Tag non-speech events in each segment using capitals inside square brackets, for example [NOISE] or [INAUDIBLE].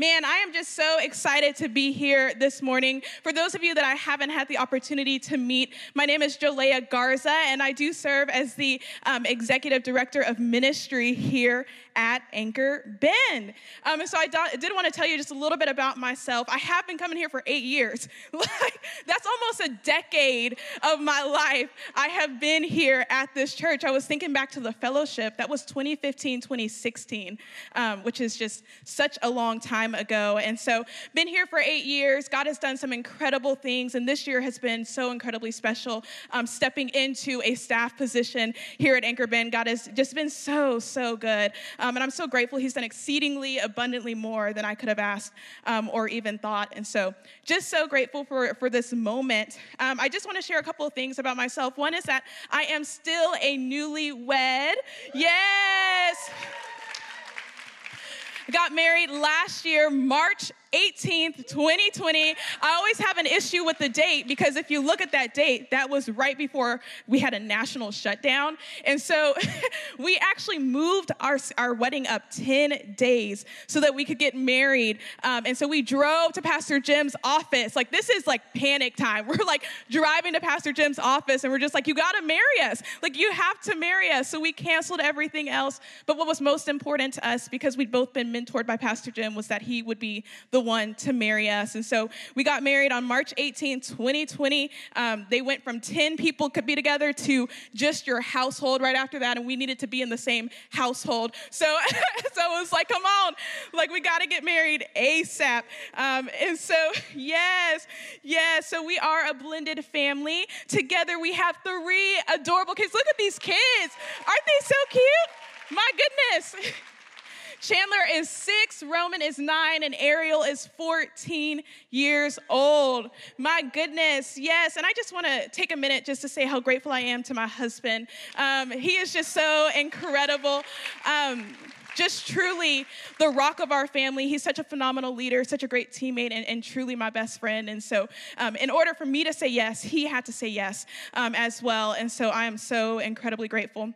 Man, I am just so excited to be here this morning. For those of you that I haven't had the opportunity to meet, my name is Jolea Garza, and I do serve as the um, executive director of ministry here at Anchor Bend. Um, and so I did want to tell you just a little bit about myself. I have been coming here for eight years. [LAUGHS] that's almost a decade of my life. I have been here at this church. I was thinking back to the fellowship. That was 2015, 2016, um, which is just such a long time time ago. And so, been here for eight years. God has done some incredible things, and this year has been so incredibly special. Um, stepping into a staff position here at Anchor Bend, God has just been so, so good. Um, and I'm so grateful He's done exceedingly abundantly more than I could have asked um, or even thought. And so, just so grateful for, for this moment. Um, I just want to share a couple of things about myself. One is that I am still a newlywed. Yes got married last year, March 18th, 2020. I always have an issue with the date because if you look at that date, that was right before we had a national shutdown. And so [LAUGHS] we actually moved our, our wedding up 10 days so that we could get married. Um, and so we drove to Pastor Jim's office. Like, this is like panic time. [LAUGHS] We're like driving to Pastor Jim's office and we're just like, you gotta marry us. Like, you have to marry us. So we canceled everything else. But what was most important to us, because we'd both been mentored by Pastor Jim, was that he would be the the one to marry us. And so we got married on March 18, 2020. Um, they went from 10 people could be together to just your household right after that. And we needed to be in the same household. So, [LAUGHS] so it was like, come on, like we got to get married ASAP. Um, and so, [LAUGHS] yes, yes. So we are a blended family. Together we have three adorable kids. Look at these kids. Aren't they so cute? My goodness. [LAUGHS] Chandler is six, Roman is nine, and Ariel is 14 years old. My goodness, yes. And I just want to take a minute just to say how grateful I am to my husband. Um, he is just so incredible. Um, just truly the rock of our family. He's such a phenomenal leader, such a great teammate, and, and truly my best friend. And so, um, in order for me to say yes, he had to say yes um, as well. And so, I am so incredibly grateful.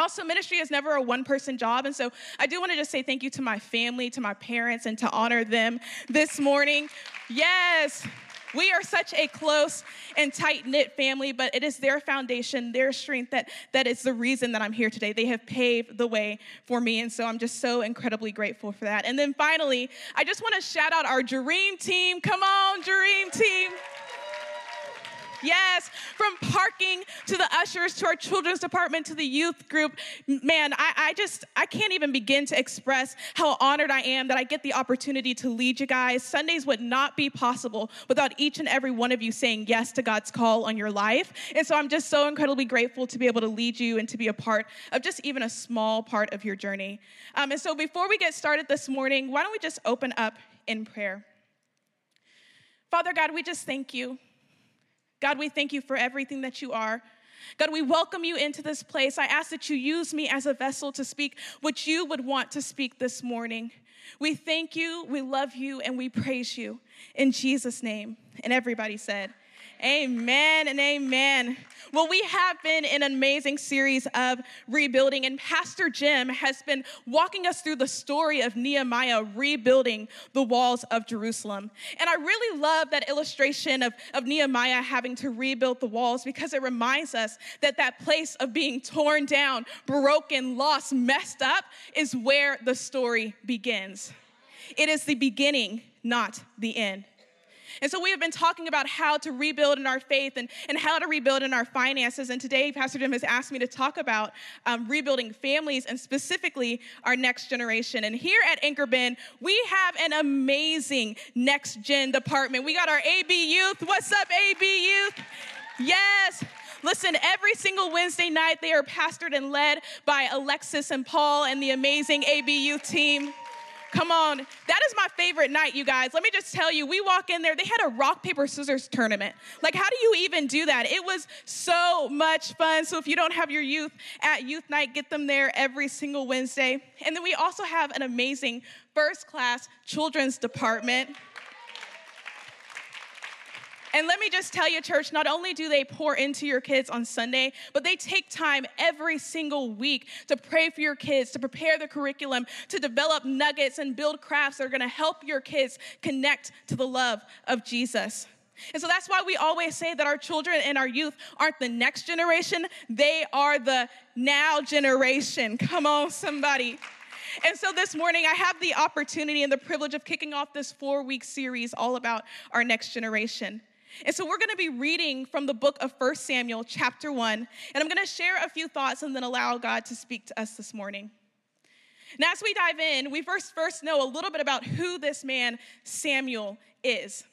Also, ministry is never a one person job. And so I do want to just say thank you to my family, to my parents, and to honor them this morning. Yes. We are such a close and tight knit family, but it is their foundation, their strength that, that is the reason that I'm here today. They have paved the way for me, and so I'm just so incredibly grateful for that. And then finally, I just want to shout out our Dream Team. Come on, Dream Team. Yes, from parking to the ushers to our children's department to the youth group. Man, I, I, just, I can't even begin to express how honored I am that I get the opportunity to lead you guys. Sundays would not be possible without each and every one of you saying yes to God's call on your life. And so I'm just so incredibly grateful to be able to lead you and to be a part of just even a small part of your journey. Um, and so before we get started this morning, why don't we just open up in prayer? Father God, we just thank you. God, we thank you for everything that you are. God, we welcome you into this place. I ask that you use me as a vessel to speak what you would want to speak this morning. We thank you, we love you, and we praise you. In Jesus' name. And everybody said, Amen and amen. Well, we have been in an amazing series of rebuilding, and Pastor Jim has been walking us through the story of Nehemiah rebuilding the walls of Jerusalem. And I really love that illustration of, of Nehemiah having to rebuild the walls because it reminds us that that place of being torn down, broken, lost, messed up is where the story begins. It is the beginning, not the end. And so we have been talking about how to rebuild in our faith and, and how to rebuild in our finances. And today, Pastor Jim has asked me to talk about um, rebuilding families and specifically our next generation. And here at Anchor Bend, we have an amazing next gen department. We got our AB Youth. What's up, AB Youth? Yes. Listen, every single Wednesday night, they are pastored and led by Alexis and Paul and the amazing AB Youth team. Come on. That is my favorite night, you guys. Let me just tell you, we walk in there, they had a rock, paper, scissors tournament. Like, how do you even do that? It was so much fun. So, if you don't have your youth at youth night, get them there every single Wednesday. And then we also have an amazing first class children's department. And let me just tell you, church, not only do they pour into your kids on Sunday, but they take time every single week to pray for your kids, to prepare the curriculum, to develop nuggets and build crafts that are gonna help your kids connect to the love of Jesus. And so that's why we always say that our children and our youth aren't the next generation, they are the now generation. Come on, somebody. And so this morning, I have the opportunity and the privilege of kicking off this four week series all about our next generation. And so we're going to be reading from the book of 1 Samuel, chapter 1. And I'm going to share a few thoughts and then allow God to speak to us this morning. Now, as we dive in, we first, first know a little bit about who this man Samuel is.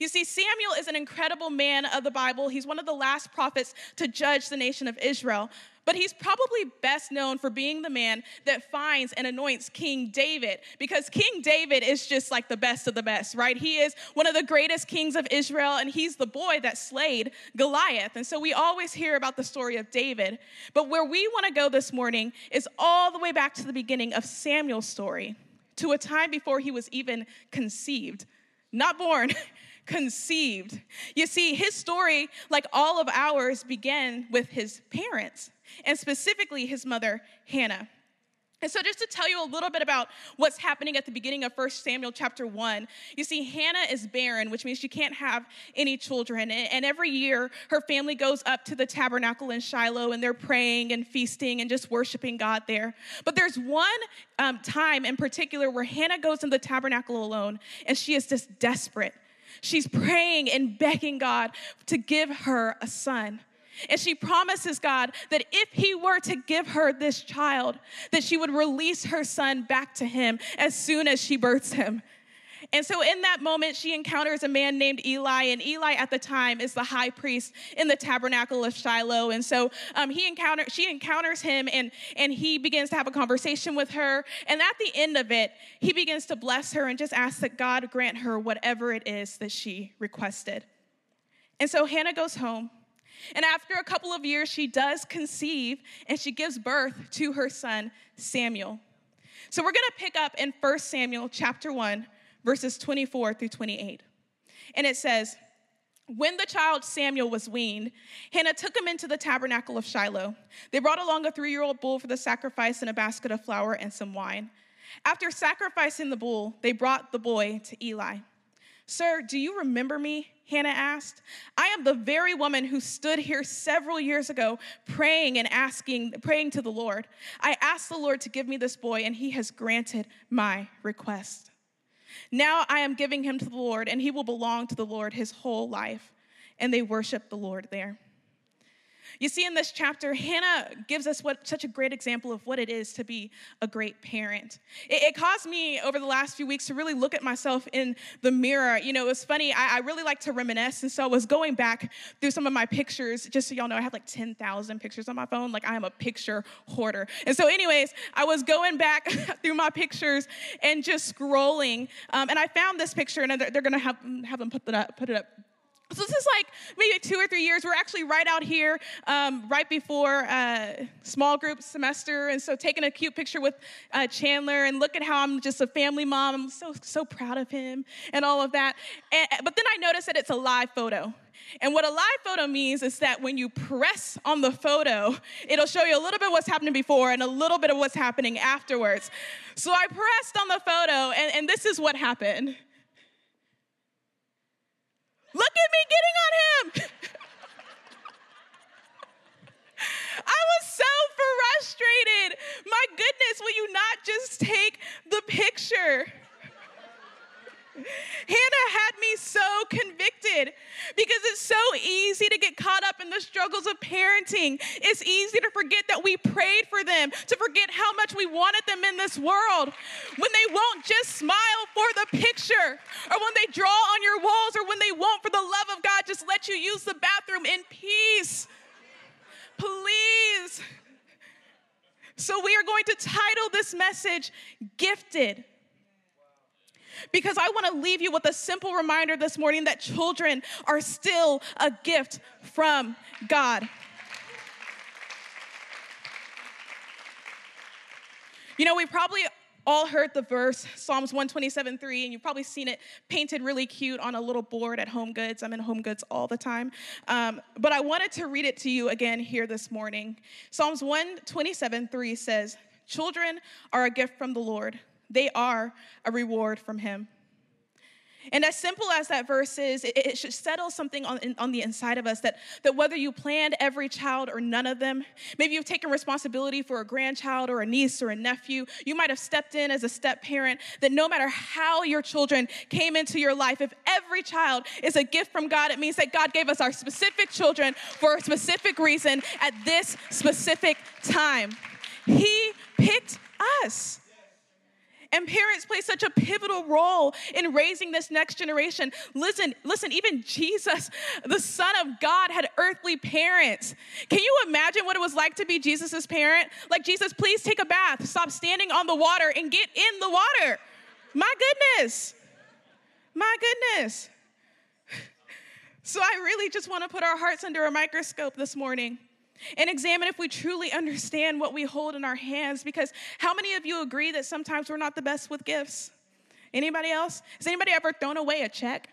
You see, Samuel is an incredible man of the Bible. He's one of the last prophets to judge the nation of Israel. But he's probably best known for being the man that finds and anoints King David because King David is just like the best of the best, right? He is one of the greatest kings of Israel and he's the boy that slayed Goliath. And so we always hear about the story of David. But where we want to go this morning is all the way back to the beginning of Samuel's story, to a time before he was even conceived, not born. [LAUGHS] conceived. You see, his story, like all of ours, began with his parents, and specifically his mother, Hannah. And so, just to tell you a little bit about what's happening at the beginning of 1 Samuel chapter 1, you see, Hannah is barren, which means she can't have any children. And every year, her family goes up to the tabernacle in Shiloh and they're praying and feasting and just worshiping God there. But there's one um, time in particular where Hannah goes in the tabernacle alone and she is just desperate. She's praying and begging God to give her a son. And she promises God that if he were to give her this child, that she would release her son back to him as soon as she births him. And so in that moment, she encounters a man named Eli, and Eli at the time is the high priest in the tabernacle of Shiloh. And so um, he encounter, she encounters him, and, and he begins to have a conversation with her. And at the end of it, he begins to bless her and just ask that God grant her whatever it is that she requested. And so Hannah goes home. And after a couple of years, she does conceive and she gives birth to her son, Samuel. So we're going to pick up in 1 Samuel chapter 1, verses 24 through 28. And it says, when the child Samuel was weaned, Hannah took him into the tabernacle of Shiloh. They brought along a three year old bull for the sacrifice and a basket of flour and some wine. After sacrificing the bull, they brought the boy to Eli. Sir, do you remember me? Hannah asked. I am the very woman who stood here several years ago praying and asking, praying to the Lord. I asked the Lord to give me this boy, and he has granted my request. Now I am giving him to the Lord, and he will belong to the Lord his whole life. And they worship the Lord there. You see, in this chapter, Hannah gives us what such a great example of what it is to be a great parent. It, it, caused me over the last few weeks to really look at myself in the mirror. You know, it was funny. I, I really like to reminisce, and so I was going back through some of my pictures. Just so y'all know, I have like ten thousand pictures on my phone. Like I am a picture hoarder. And so, anyways, I was going back [LAUGHS] through my pictures and just scrolling, um, and I found this picture, and they're, they're going to have have them put that up, put it up so this is like maybe two or three years. We're actually right out here, um, right before uh, small group semester, and so taking a cute picture with uh, Chandler, and look at how I'm just a family mom. I'm so so proud of him and all of that. And, but then I noticed that it's a live photo. And what a live photo means is that when you press on the photo, it'll show you a little bit what's happening before and a little bit of what's happening afterwards. So I pressed on the photo, and, and this is what happened. Look at me getting on him. I was so frustrated. My goodness, will you not just take the picture? Hannah had me so convicted because it's so easy to get caught up in the struggles of parenting. It's easy to forget that we prayed for them, to forget how much we wanted them in this world. When they won't just smile for the picture, or when they draw on your walls, or when they won't, for the love of God, just let you use the bathroom in peace. Please. So, we are going to title this message Gifted because I want to leave you with a simple reminder this morning that children are still a gift from God. You know, we probably all heard the verse, Psalms 127 3, and you've probably seen it painted really cute on a little board at Home Goods. I'm in Home Goods all the time. Um, but I wanted to read it to you again here this morning. Psalms 127 3 says, Children are a gift from the Lord, they are a reward from Him. And as simple as that verse is, it, it should settle something on, on the inside of us that, that whether you planned every child or none of them, maybe you've taken responsibility for a grandchild or a niece or a nephew, you might have stepped in as a step parent, that no matter how your children came into your life, if every child is a gift from God, it means that God gave us our specific children for a specific reason at this specific time. He picked us. And parents play such a pivotal role in raising this next generation. Listen, listen, even Jesus, the Son of God, had earthly parents. Can you imagine what it was like to be Jesus's parent? Like, Jesus, please take a bath, stop standing on the water, and get in the water. My goodness. My goodness. [SIGHS] So, I really just want to put our hearts under a microscope this morning and examine if we truly understand what we hold in our hands because how many of you agree that sometimes we're not the best with gifts? Anybody else? Has anybody ever thrown away a check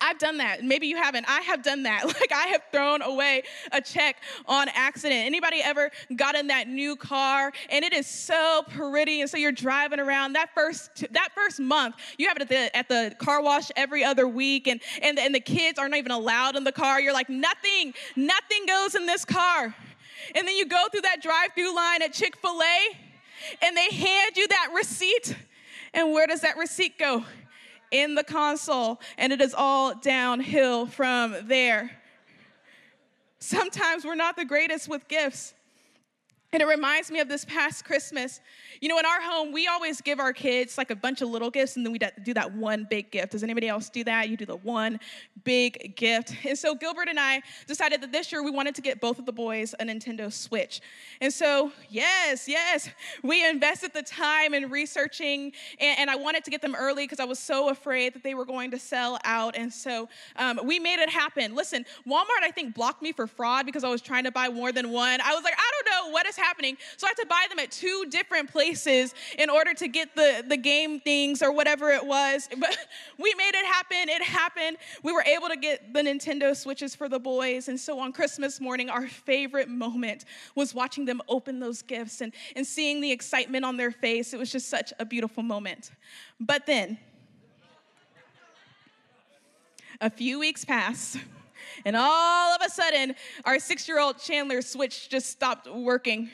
I've done that. Maybe you haven't. I have done that. [LAUGHS] Like I have thrown away a check on accident. Anybody ever got in that new car and it is so pretty and so you're driving around that first that first month, you have it at the at the car wash every other week and and the, and the kids aren't even allowed in the car. You're like nothing, nothing goes in this car. And then you go through that drive-through line at Chick-fil-A and they hand you that receipt. And where does that receipt go? In the console, and it is all downhill from there. Sometimes we're not the greatest with gifts. And it reminds me of this past Christmas. You know, in our home, we always give our kids like a bunch of little gifts and then we do that one big gift. Does anybody else do that? You do the one big gift. And so Gilbert and I decided that this year we wanted to get both of the boys a Nintendo Switch. And so, yes, yes, we invested the time in researching and, and I wanted to get them early because I was so afraid that they were going to sell out. And so um, we made it happen. Listen, Walmart, I think, blocked me for fraud because I was trying to buy more than one. I was like, I don't what is happening. So I had to buy them at two different places in order to get the, the game things or whatever it was. [LAUGHS] But we made it happen. It happened. We were able to get the Nintendo Switches for the boys. And so on Christmas morning, our favorite moment was watching them open those gifts and, and seeing the excitement on their face. It was just such a beautiful moment. But then, a few weeks pass [LAUGHS] and all of a sudden, our six year old Chandler switch just stopped working.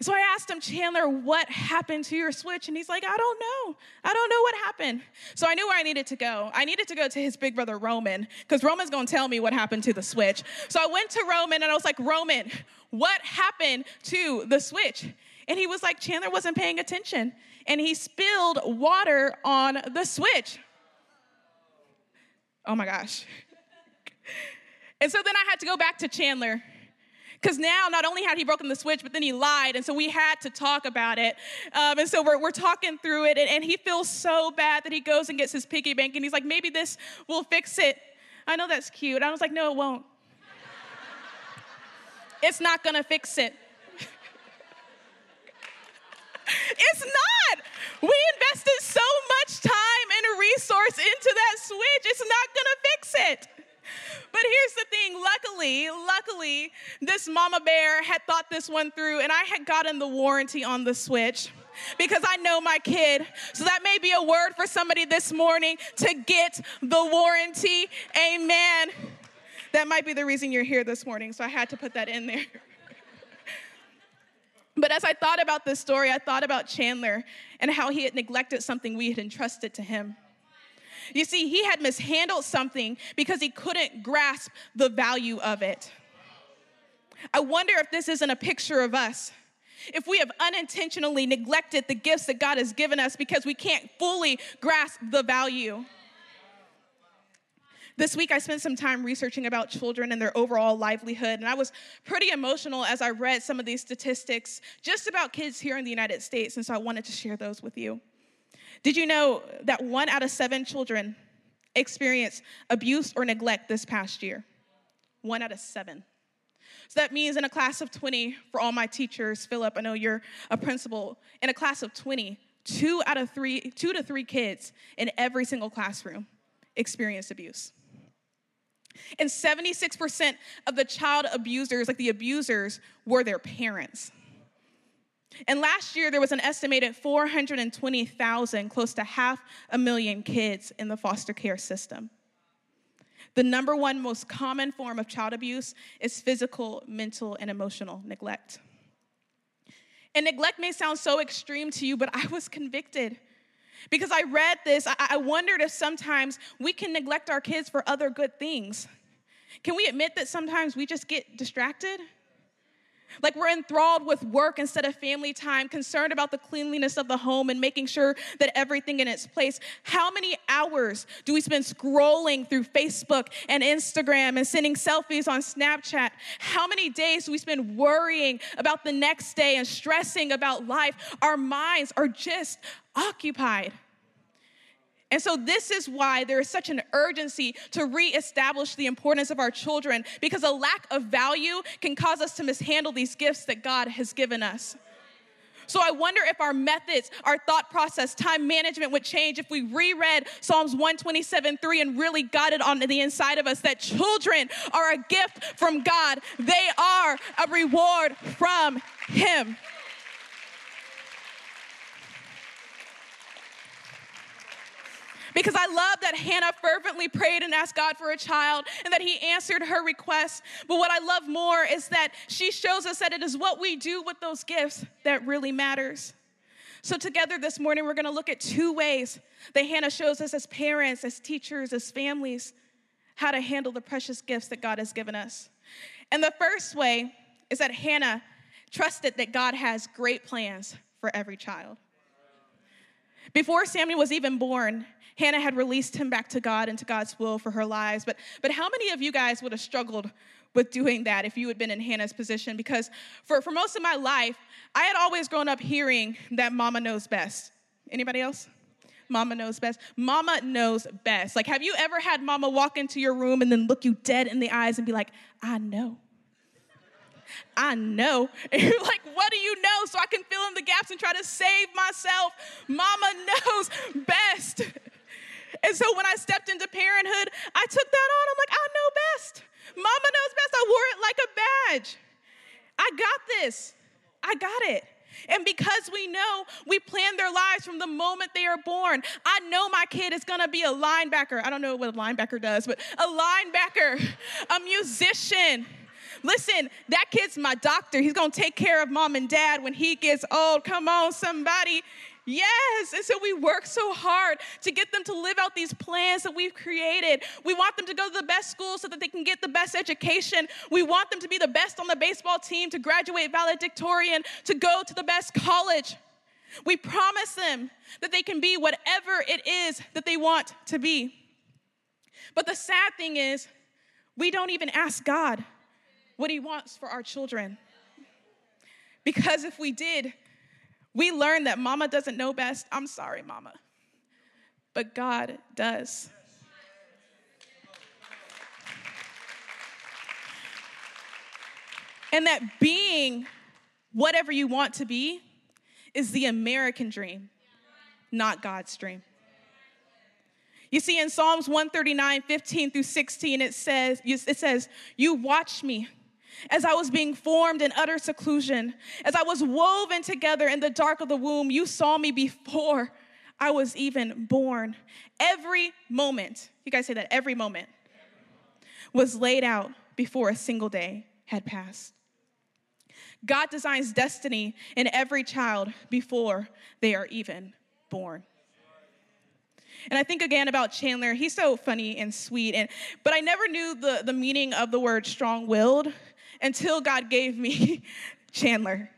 So I asked him, Chandler, what happened to your switch? And he's like, I don't know. I don't know what happened. So I knew where I needed to go. I needed to go to his big brother, Roman, because Roman's gonna tell me what happened to the switch. So I went to Roman and I was like, Roman, what happened to the switch? And he was like, Chandler wasn't paying attention. And he spilled water on the switch. Oh my gosh. And so then I had to go back to Chandler. Because now, not only had he broken the switch, but then he lied. And so we had to talk about it. Um, and so we're, we're talking through it. And, and he feels so bad that he goes and gets his piggy bank. And he's like, maybe this will fix it. I know that's cute. I was like, no, it won't. [LAUGHS] it's not going to fix it. [LAUGHS] it's not. We invested so much time and resource into that switch. It's not going to fix it. But here's the thing luckily, luckily, this mama bear had thought this one through, and I had gotten the warranty on the Switch because I know my kid. So that may be a word for somebody this morning to get the warranty. Amen. That might be the reason you're here this morning, so I had to put that in there. [LAUGHS] But as I thought about this story, I thought about Chandler and how he had neglected something we had entrusted to him. You see, he had mishandled something because he couldn't grasp the value of it. I wonder if this isn't a picture of us. If we have unintentionally neglected the gifts that God has given us because we can't fully grasp the value. This week, I spent some time researching about children and their overall livelihood, and I was pretty emotional as I read some of these statistics just about kids here in the United States, and so I wanted to share those with you. Did you know that one out of seven children experienced abuse or neglect this past year? One out of seven. So that means in a class of 20, for all my teachers, Philip, I know you're a principal, in a class of 20, two out of three, two to three kids in every single classroom experienced abuse. And 76% of the child abusers, like the abusers, were their parents. And last year, there was an estimated 420,000, close to half a million kids in the foster care system. The number one most common form of child abuse is physical, mental, and emotional neglect. And neglect may sound so extreme to you, but I was convicted. Because I read this, I wondered if sometimes we can neglect our kids for other good things. Can we admit that sometimes we just get distracted? Like we're enthralled with work instead of family time, concerned about the cleanliness of the home and making sure that everything in its place. How many hours do we spend scrolling through Facebook and Instagram and sending selfies on Snapchat? How many days do we spend worrying about the next day and stressing about life? Our minds are just occupied. And so, this is why there is such an urgency to reestablish the importance of our children because a lack of value can cause us to mishandle these gifts that God has given us. So I wonder if our methods, our thought process, time management would change if we reread Psalms 127 3 and really got it on the inside of us that children are a gift from God, they are a reward from Him. Because I love that Hannah fervently prayed and asked God for a child and that He answered her request. But what I love more is that she shows us that it is what we do with those gifts that really matters. So, together this morning, we're gonna look at two ways that Hannah shows us as parents, as teachers, as families, how to handle the precious gifts that God has given us. And the first way is that Hannah trusted that God has great plans for every child. Before Samuel was even born, Hannah had released him back to God and to God's will for her lives. But, but how many of you guys would have struggled with doing that if you had been in Hannah's position? Because for, for most of my life, I had always grown up hearing that mama knows best. Anybody else? Mama knows best. Mama knows best. Like, have you ever had mama walk into your room and then look you dead in the eyes and be like, I know? I know. [LAUGHS] And you're like, what do you know? So I can fill in the gaps and try to save myself. Mama knows best. [LAUGHS] And so when I stepped into parenthood, I took that on. I'm like, I know best. Mama knows best. I wore it like a badge. I got this. I got it. And because we know, we plan their lives from the moment they are born. I know my kid is gonna be a linebacker. I don't know what a linebacker does, but a linebacker, a musician. Listen, that kid's my doctor. He's gonna take care of mom and dad when he gets old. Come on, somebody. Yes. And so we work so hard to get them to live out these plans that we've created. We want them to go to the best school so that they can get the best education. We want them to be the best on the baseball team, to graduate valedictorian, to go to the best college. We promise them that they can be whatever it is that they want to be. But the sad thing is, we don't even ask God what He wants for our children. Because if we did, we learn that mama doesn't know best. I'm sorry, mama. But God does. And that being whatever you want to be is the American dream, not God's dream. You see, in Psalms 139, 15 through 16, it says, it says, You watch me as I was being formed in utter seclusion, as I was woven together in the dark of the womb, you saw me before I was even born. Every moment, you guys say that, every moment was laid out before a single day had passed. God designs destiny in every child before they are even born. And I think again about Chandler, he's so funny and sweet, and but I never knew the, the meaning of the word strong-willed until God gave me [LAUGHS] Chandler.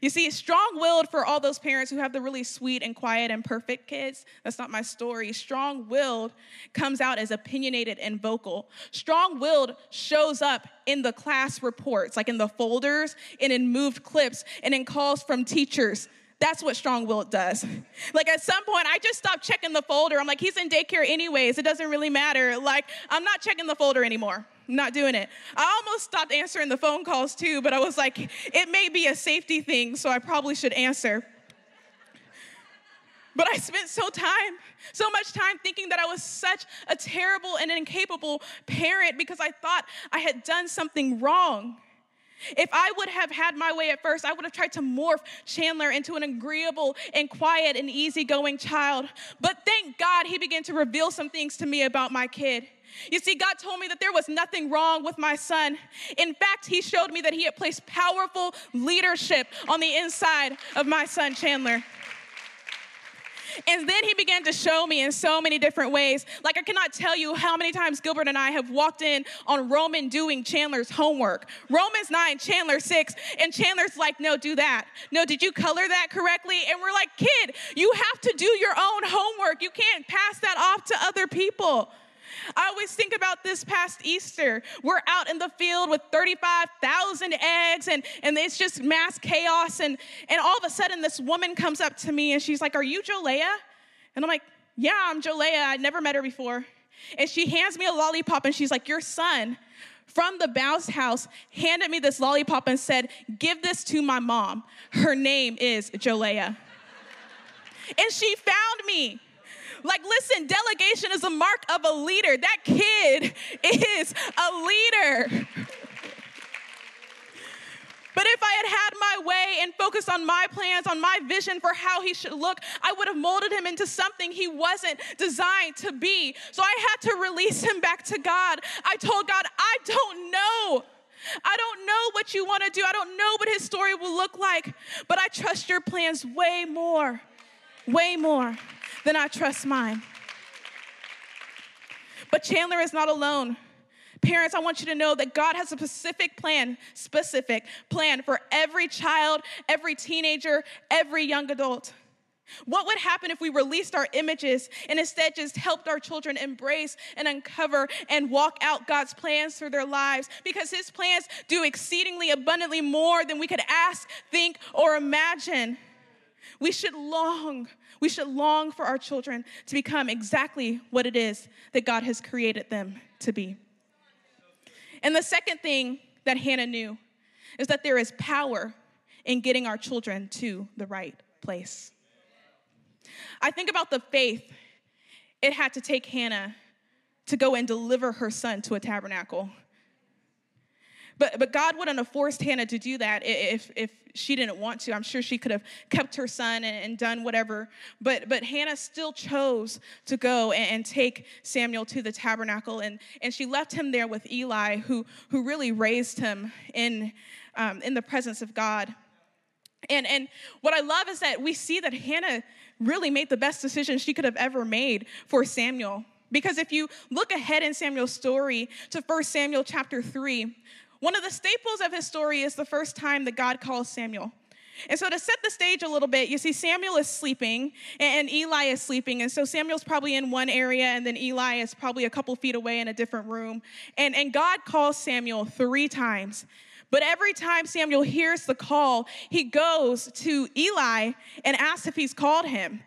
You see, strong willed for all those parents who have the really sweet and quiet and perfect kids. That's not my story. Strong willed comes out as opinionated and vocal. Strong willed shows up in the class reports, like in the folders and in moved clips and in calls from teachers. That's what strong willed does. [LAUGHS] Like at some point, I just stopped checking the folder. I'm like, he's in daycare anyways. It doesn't really matter. Like, I'm not checking the folder anymore. Not doing it. I almost stopped answering the phone calls too, but I was like, it may be a safety thing, so I probably should answer. But I spent so time, so much time thinking that I was such a terrible and incapable parent because I thought I had done something wrong. If I would have had my way at first, I would have tried to morph Chandler into an agreeable and quiet and easygoing child. But thank God he began to reveal some things to me about my kid. You see, God told me that there was nothing wrong with my son. In fact, he showed me that he had placed powerful leadership on the inside of my son, Chandler. And then he began to show me in so many different ways. Like, I cannot tell you how many times Gilbert and I have walked in on Roman doing Chandler's homework. Romans 9, Chandler 6, and Chandler's like, no, do that. No, did you color that correctly? And we're like, kid, you have to do your own homework. You can't pass that off to other people. I always think about this past Easter. We're out in the field with 35,000 eggs and, and it's just mass chaos. And, and all of a sudden, this woman comes up to me and she's like, Are you Jolea? And I'm like, Yeah, I'm Jolea. I'd never met her before. And she hands me a lollipop and she's like, Your son from the Bouse house handed me this lollipop and said, Give this to my mom. Her name is Jolea. and she found me. Like, listen, delegation is a mark of a leader. That kid [LAUGHS] is a leader. But if I had had my way and focused on my plans, on my vision for how he should look, I would have molded him into something he wasn't designed to be. So I had to release him back to God. I told God, I don't know. I don't know what you want to do. I don't know what his story will look like, but I trust your plans way more, way more then I trust mine. But Chandler is not alone. Parents, I want you to know that God has a specific plan, specific plan for every child, every teenager, every young adult. What would happen if we released our images and instead just helped our children embrace and uncover and walk out God's plans for their lives? Because His plans do exceedingly abundantly more than we could ask, think, or imagine. We should long, we should long for our children to become exactly what it is that God has created them to be. And the second thing that Hannah knew is that there is power in getting our children to the right place. I think about the faith it had to take Hannah to go and deliver her son to a tabernacle. But, but God wouldn't have forced Hannah to do that if, if she didn't want to. I'm sure she could have kept her son and, and done whatever. But, but Hannah still chose to go and, and, take Samuel to the tabernacle. And, and she left him there with Eli, who, who really raised him in, um, in the presence of God. And, and what I love is that we see that Hannah really made the best decision she could have ever made for Samuel. Because if you look ahead in Samuel's story to 1 Samuel chapter 3, one of the staples of his story is the first time that God calls Samuel. And so, to set the stage a little bit, you see, Samuel is sleeping and Eli is sleeping. And so, Samuel's probably in one area, and then Eli is probably a couple feet away in a different room. And, and God calls Samuel three times. But every time Samuel hears the call, he goes to Eli and asks if he's called him.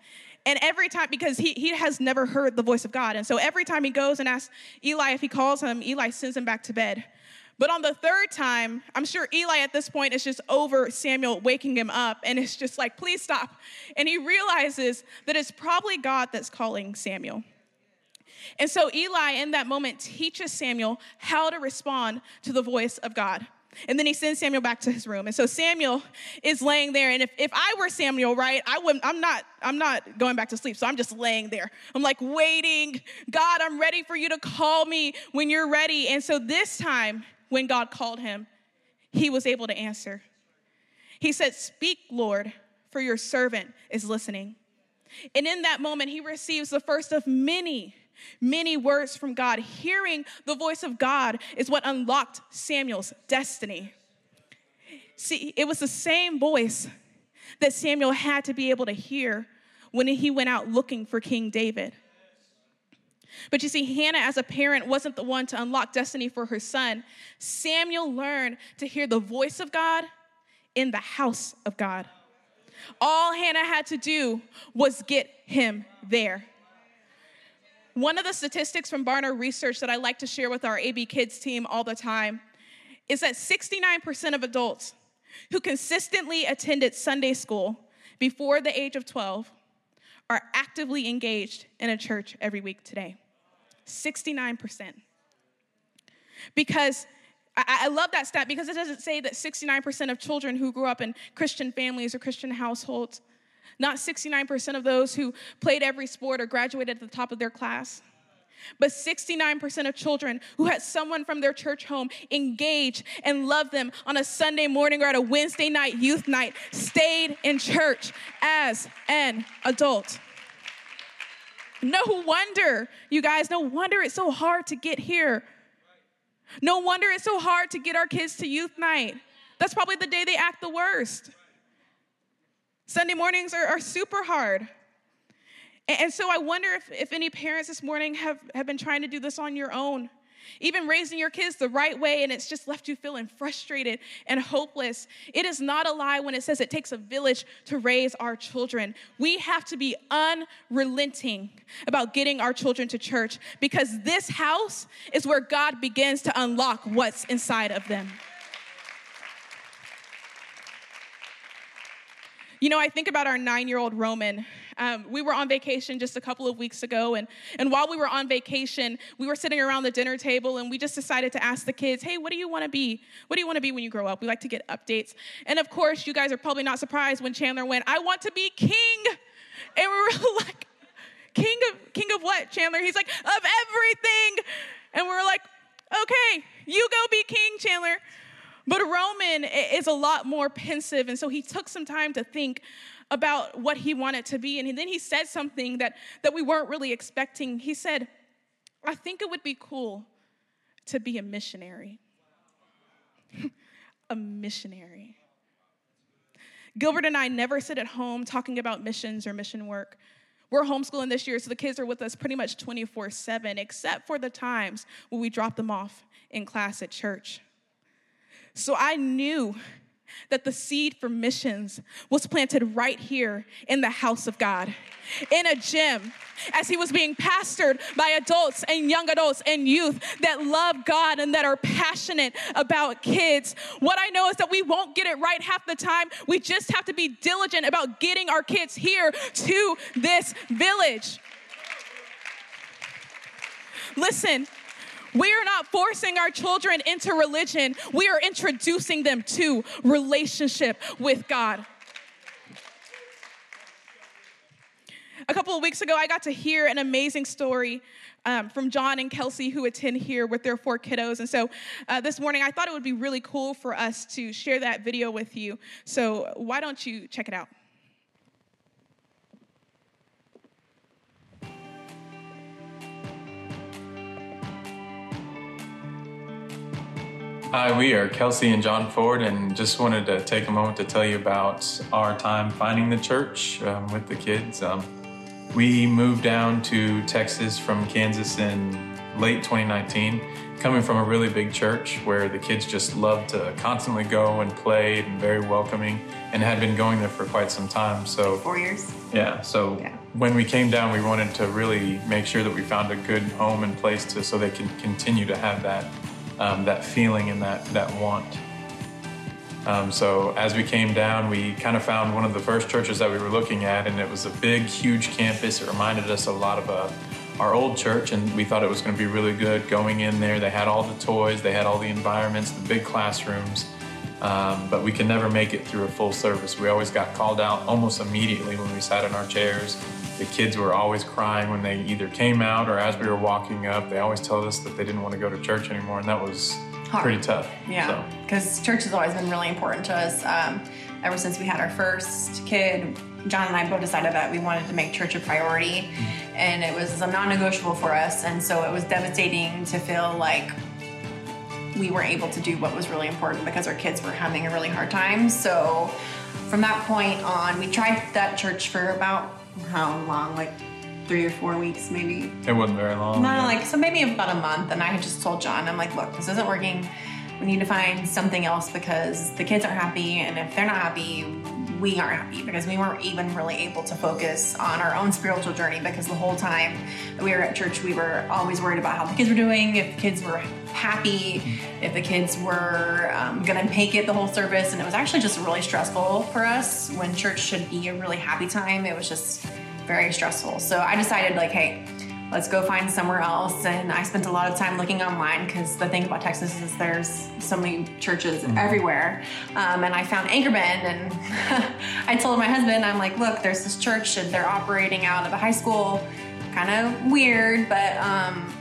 And every time, because he, he has never heard the voice of God. And so every time he goes and asks Eli if he calls him, Eli sends him back to bed. But on the third time, I'm sure Eli at this point is just over Samuel waking him up and it's just like, please stop. And he realizes that it's probably God that's calling Samuel. And so Eli, in that moment, teaches Samuel how to respond to the voice of God. And then he sends Samuel back to his room. And so Samuel is laying there. And if, if I were Samuel, right, I wouldn't, I'm not, I'm not going back to sleep. So I'm just laying there. I'm like waiting. God, I'm ready for you to call me when you're ready. And so this time, when God called him, he was able to answer. He said, Speak, Lord, for your servant is listening. And in that moment, he receives the first of many, many words from God. Hearing the voice of God is what unlocked Samuel's destiny. See, it was the same voice that Samuel had to be able to hear when he went out looking for King David. But you see, Hannah, as a parent, wasn't the one to unlock destiny for her son. Samuel learned to hear the voice of God in the house of God. All Hannah had to do was get him there. One of the statistics from Barna Research that I like to share with our AB Kids team all the time is that 69% of adults who consistently attended Sunday school before the age of 12 are actively engaged in a church every week today. 69%. Because I, love that stat because it doesn't say that 69% of children who grew up in Christian families or Christian households, not 69% of those who played every sport or graduated at the top of their class, but 69% of children who had someone from their church home engage and love them on a Sunday morning or at a Wednesday night youth night stayed in church as an adult. No wonder, you guys, no wonder it's so hard to get here. No wonder it's so hard to get our kids to youth night. That's probably the day they act the worst. Sunday mornings are, are super hard. And so I wonder if, if any parents this morning have, have been trying to do this on your own. Even raising your kids the right way, and it's just left you feeling frustrated and hopeless. It is not a lie when it says it takes a village to raise our children. We have to be unrelenting about getting our children to church because this house is where God begins to unlock what's inside of them. You know, I think about our nine year old Roman. Um, we were on vacation just a couple of weeks ago, and, and while we were on vacation, we were sitting around the dinner table and we just decided to ask the kids, hey, what do you want to be? What do you want to be when you grow up? We like to get updates. And of course, you guys are probably not surprised when Chandler went, I want to be king. And we were [LAUGHS] like, king of, king of what, Chandler? He's like, of everything. And we we're like, okay, you go be king, Chandler. But Roman is a lot more pensive, and so he took some time to think about what he wanted to be. And then he said something that, that we weren't really expecting. He said, I think it would be cool to be a missionary. [LAUGHS] a missionary. Gilbert and I never sit at home talking about missions or mission work. We're homeschooling this year, so the kids are with us pretty much 24 7, except for the times when we drop them off in class at church. So I knew that the seed for missions was planted right here in the house of God, in a gym, as he was being pastored by adults and young adults and youth that love God and that are passionate about kids. What I know is that we won't get it right half the time. We just have to be diligent about getting our kids here to this village. Listen, we are not forcing our children into religion, we are introducing them to relationship with God. A couple of weeks ago, I got to hear an amazing story um, from John and Kelsey, who attend here with their four kiddos. And so uh, this morning, I thought it would be really cool for us to share that video with you. So why don't you check it out? Hi, we are Kelsey and John Ford, and just wanted to take a moment to tell you about our time finding the church um, with the kids. Um, we moved down to Texas from Kansas in late 2019, coming from a really big church where the kids just loved to constantly go and play and very welcoming, and had been going there for quite some time. So four years. Yeah. So yeah. when we came down, we wanted to really make sure that we found a good home and place to so they can continue to have that um, that feeling and that, that want. Um, so as we came down, we kind of found one of the first churches that we were looking at, and it was a big, huge campus. It reminded us a lot of uh, our old church, and we thought it was going to be really good going in there. They had all the toys, they had all the environments, the big classrooms, um, but we could never make it through a full service. We always got called out almost immediately when we sat in our chairs the kids were always crying when they either came out or as we were walking up. They always told us that they didn't want to go to church anymore, and that was Hard. pretty tough. Yeah, because so. church has always been really important to us. Um, ever since we had our first kid, John and I both decided that we wanted to make church a priority, mm-hmm. and it was a non-negotiable for us. And so it was devastating to feel like we weren't able to do what was really important because our kids were having a really hard time. So from that point on, we tried that church for about how long? Like three or four weeks, maybe. It wasn't very long. No, yeah. like so maybe about a month. And I had just told John, I'm like, look, this isn't working. We need to find something else because the kids aren't happy, and if they're not happy, we aren't happy because we weren't even really able to focus on our own spiritual journey because the whole time we were at church, we were always worried about how the kids were doing, if the kids were happy, if the kids were um, gonna make it the whole service. And it was actually just really stressful for us when church should be a really happy time. It was just very stressful. So I decided, like, hey, let's go find somewhere else. And I spent a lot of time looking online because the thing about Texas is there's so many churches mm-hmm. everywhere. Um, and I found Anchor Bend, and [LAUGHS] I told my husband, I'm like, look, there's this church, and they're operating out of a high school. Kind of weird, but um,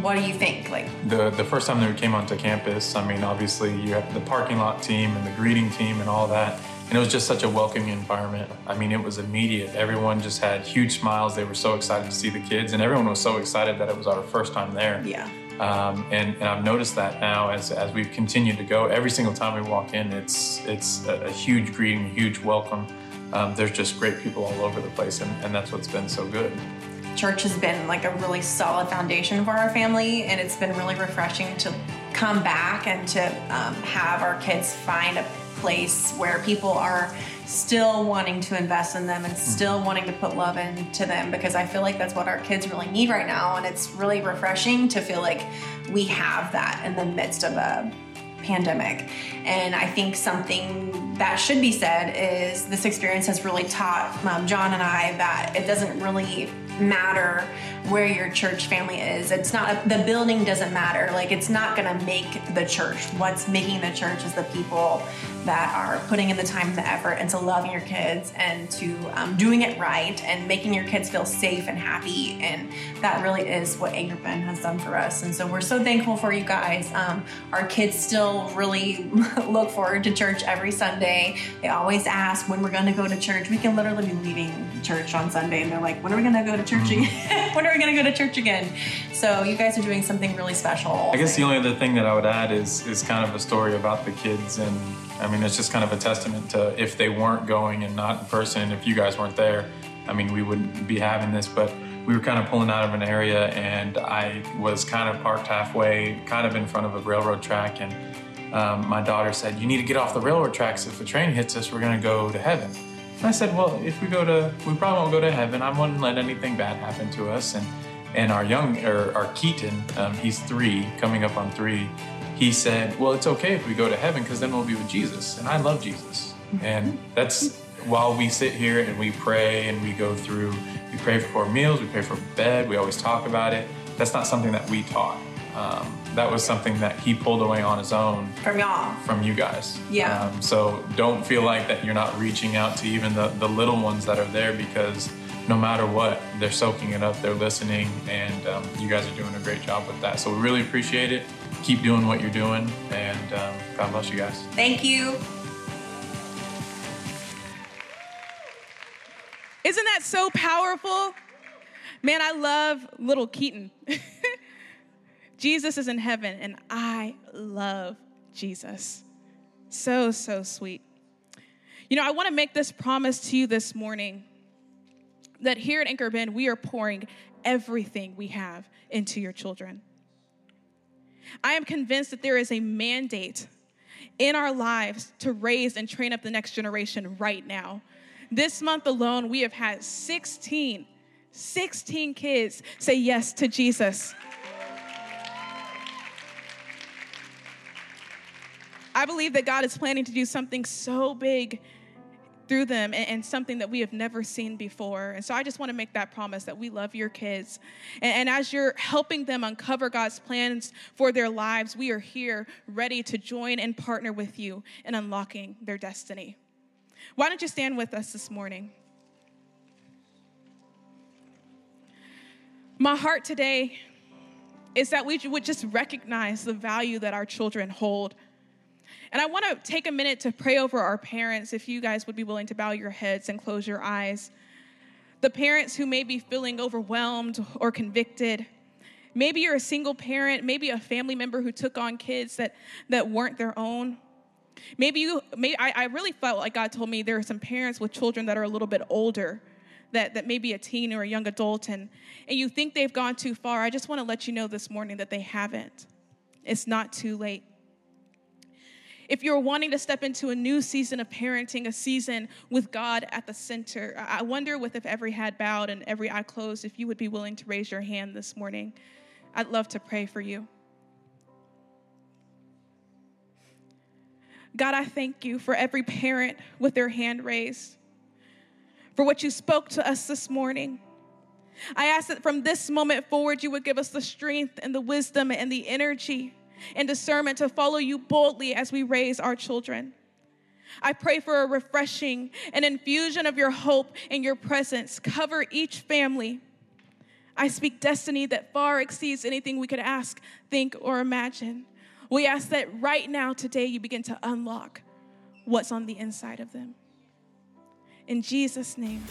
what do you think? Like the the first time that we came onto campus, I mean, obviously you have the parking lot team and the greeting team and all that and it was just such a welcoming environment. I mean, it was immediate. Everyone just had huge smiles. They were so excited to see the kids, and everyone was so excited that it was our first time there. Yeah. Um, and, and I've noticed that now as, as we've continued to go, every single time we walk in, it's it's a, a huge greeting, a huge welcome. Um, there's just great people all over the place, and, and that's what's been so good. Church has been like a really solid foundation for our family, and it's been really refreshing to come back and to um, have our kids find a place where people are still wanting to invest in them and still wanting to put love into them because I feel like that's what our kids really need right now. And it's really refreshing to feel like we have that in the midst of a pandemic. And I think something that should be said is this experience has really taught um, John and I that it doesn't really matter where your church family is. It's not the building doesn't matter. Like it's not going to make the church. What's making the church is the people that are putting in the time and the effort into loving your kids and to um, doing it right and making your kids feel safe and happy. And that really is what Anchor Bend has done for us. And so we're so thankful for you guys. Um, our kids still really [LAUGHS] look forward to church every Sunday. They always ask when we're going to go to church. We can literally be leaving church on Sunday and they're like, when are we going to go to church mm-hmm. again? [LAUGHS] when are we going to go to church again? So you guys are doing something really special. I guess the only other thing that I would add is is kind of a story about the kids, and I mean it's just kind of a testament to if they weren't going and not in person, if you guys weren't there, I mean we wouldn't be having this. But we were kind of pulling out of an area, and I was kind of parked halfway, kind of in front of a railroad track, and um, my daughter said, "You need to get off the railroad tracks. If the train hits us, we're going to go to heaven." And I said, well, if we go to, we probably won't go to heaven. I wouldn't let anything bad happen to us. And and our young, or our Keaton, um, he's three, coming up on three. He said, well, it's okay if we go to heaven because then we'll be with Jesus. And I love Jesus. And that's while we sit here and we pray and we go through, we pray for meals, we pray for bed, we always talk about it. That's not something that we taught. Um, that was something that he pulled away on his own from y'all, from you guys. Yeah. Um, so don't feel like that you're not reaching out to even the, the little ones that are there because no matter what, they're soaking it up, they're listening, and um, you guys are doing a great job with that. So we really appreciate it. Keep doing what you're doing, and um, God bless you guys. Thank you. Isn't that so powerful? Man, I love little Keaton. [LAUGHS] Jesus is in heaven, and I love Jesus. So, so sweet. You know, I want to make this promise to you this morning that here at Anchor Bend, we are pouring everything we have into your children. I am convinced that there is a mandate in our lives to raise and train up the next generation right now. This month alone, we have had 16, 16 kids say yes to Jesus. I believe that God is planning to do something so big through them and, something that we have never seen before. And so I just want to make that promise that we love your kids. And, and, as you're helping them uncover God's plans for their lives, we are here ready to join and partner with you in unlocking their destiny. Why don't you stand with us this morning? My heart today is that we would just recognize the value that our children hold and I want to take a minute to pray over our parents, if you guys would be willing to bow your heads and close your eyes. The parents who may be feeling overwhelmed or convicted. Maybe you're a single parent, maybe a family member who took on kids that, that weren't their own. Maybe you, may, I, I really felt like God told me there are some parents with children that are a little bit older, that, that may be a teen or a young adult, and, and you think they've gone too far. I just want to let you know this morning that they haven't. It's not too late. If you're wanting to step into a new season of parenting, a season with God at the center, I wonder with if every head bowed and every eye closed, if you would be willing to raise your hand this morning. I'd love to pray for you. God, I thank you for every parent with their hand raised, for what you spoke to us this morning. I ask that from this moment forward, you would give us the strength and the wisdom and the energy and discernment to follow you boldly as we raise our children. I pray for a refreshing and infusion of your hope and your presence. Cover each family. I speak destiny that far exceeds anything we could ask, think, or imagine. We ask that right now, today, you begin to unlock what's on the inside of them. In Jesus' name.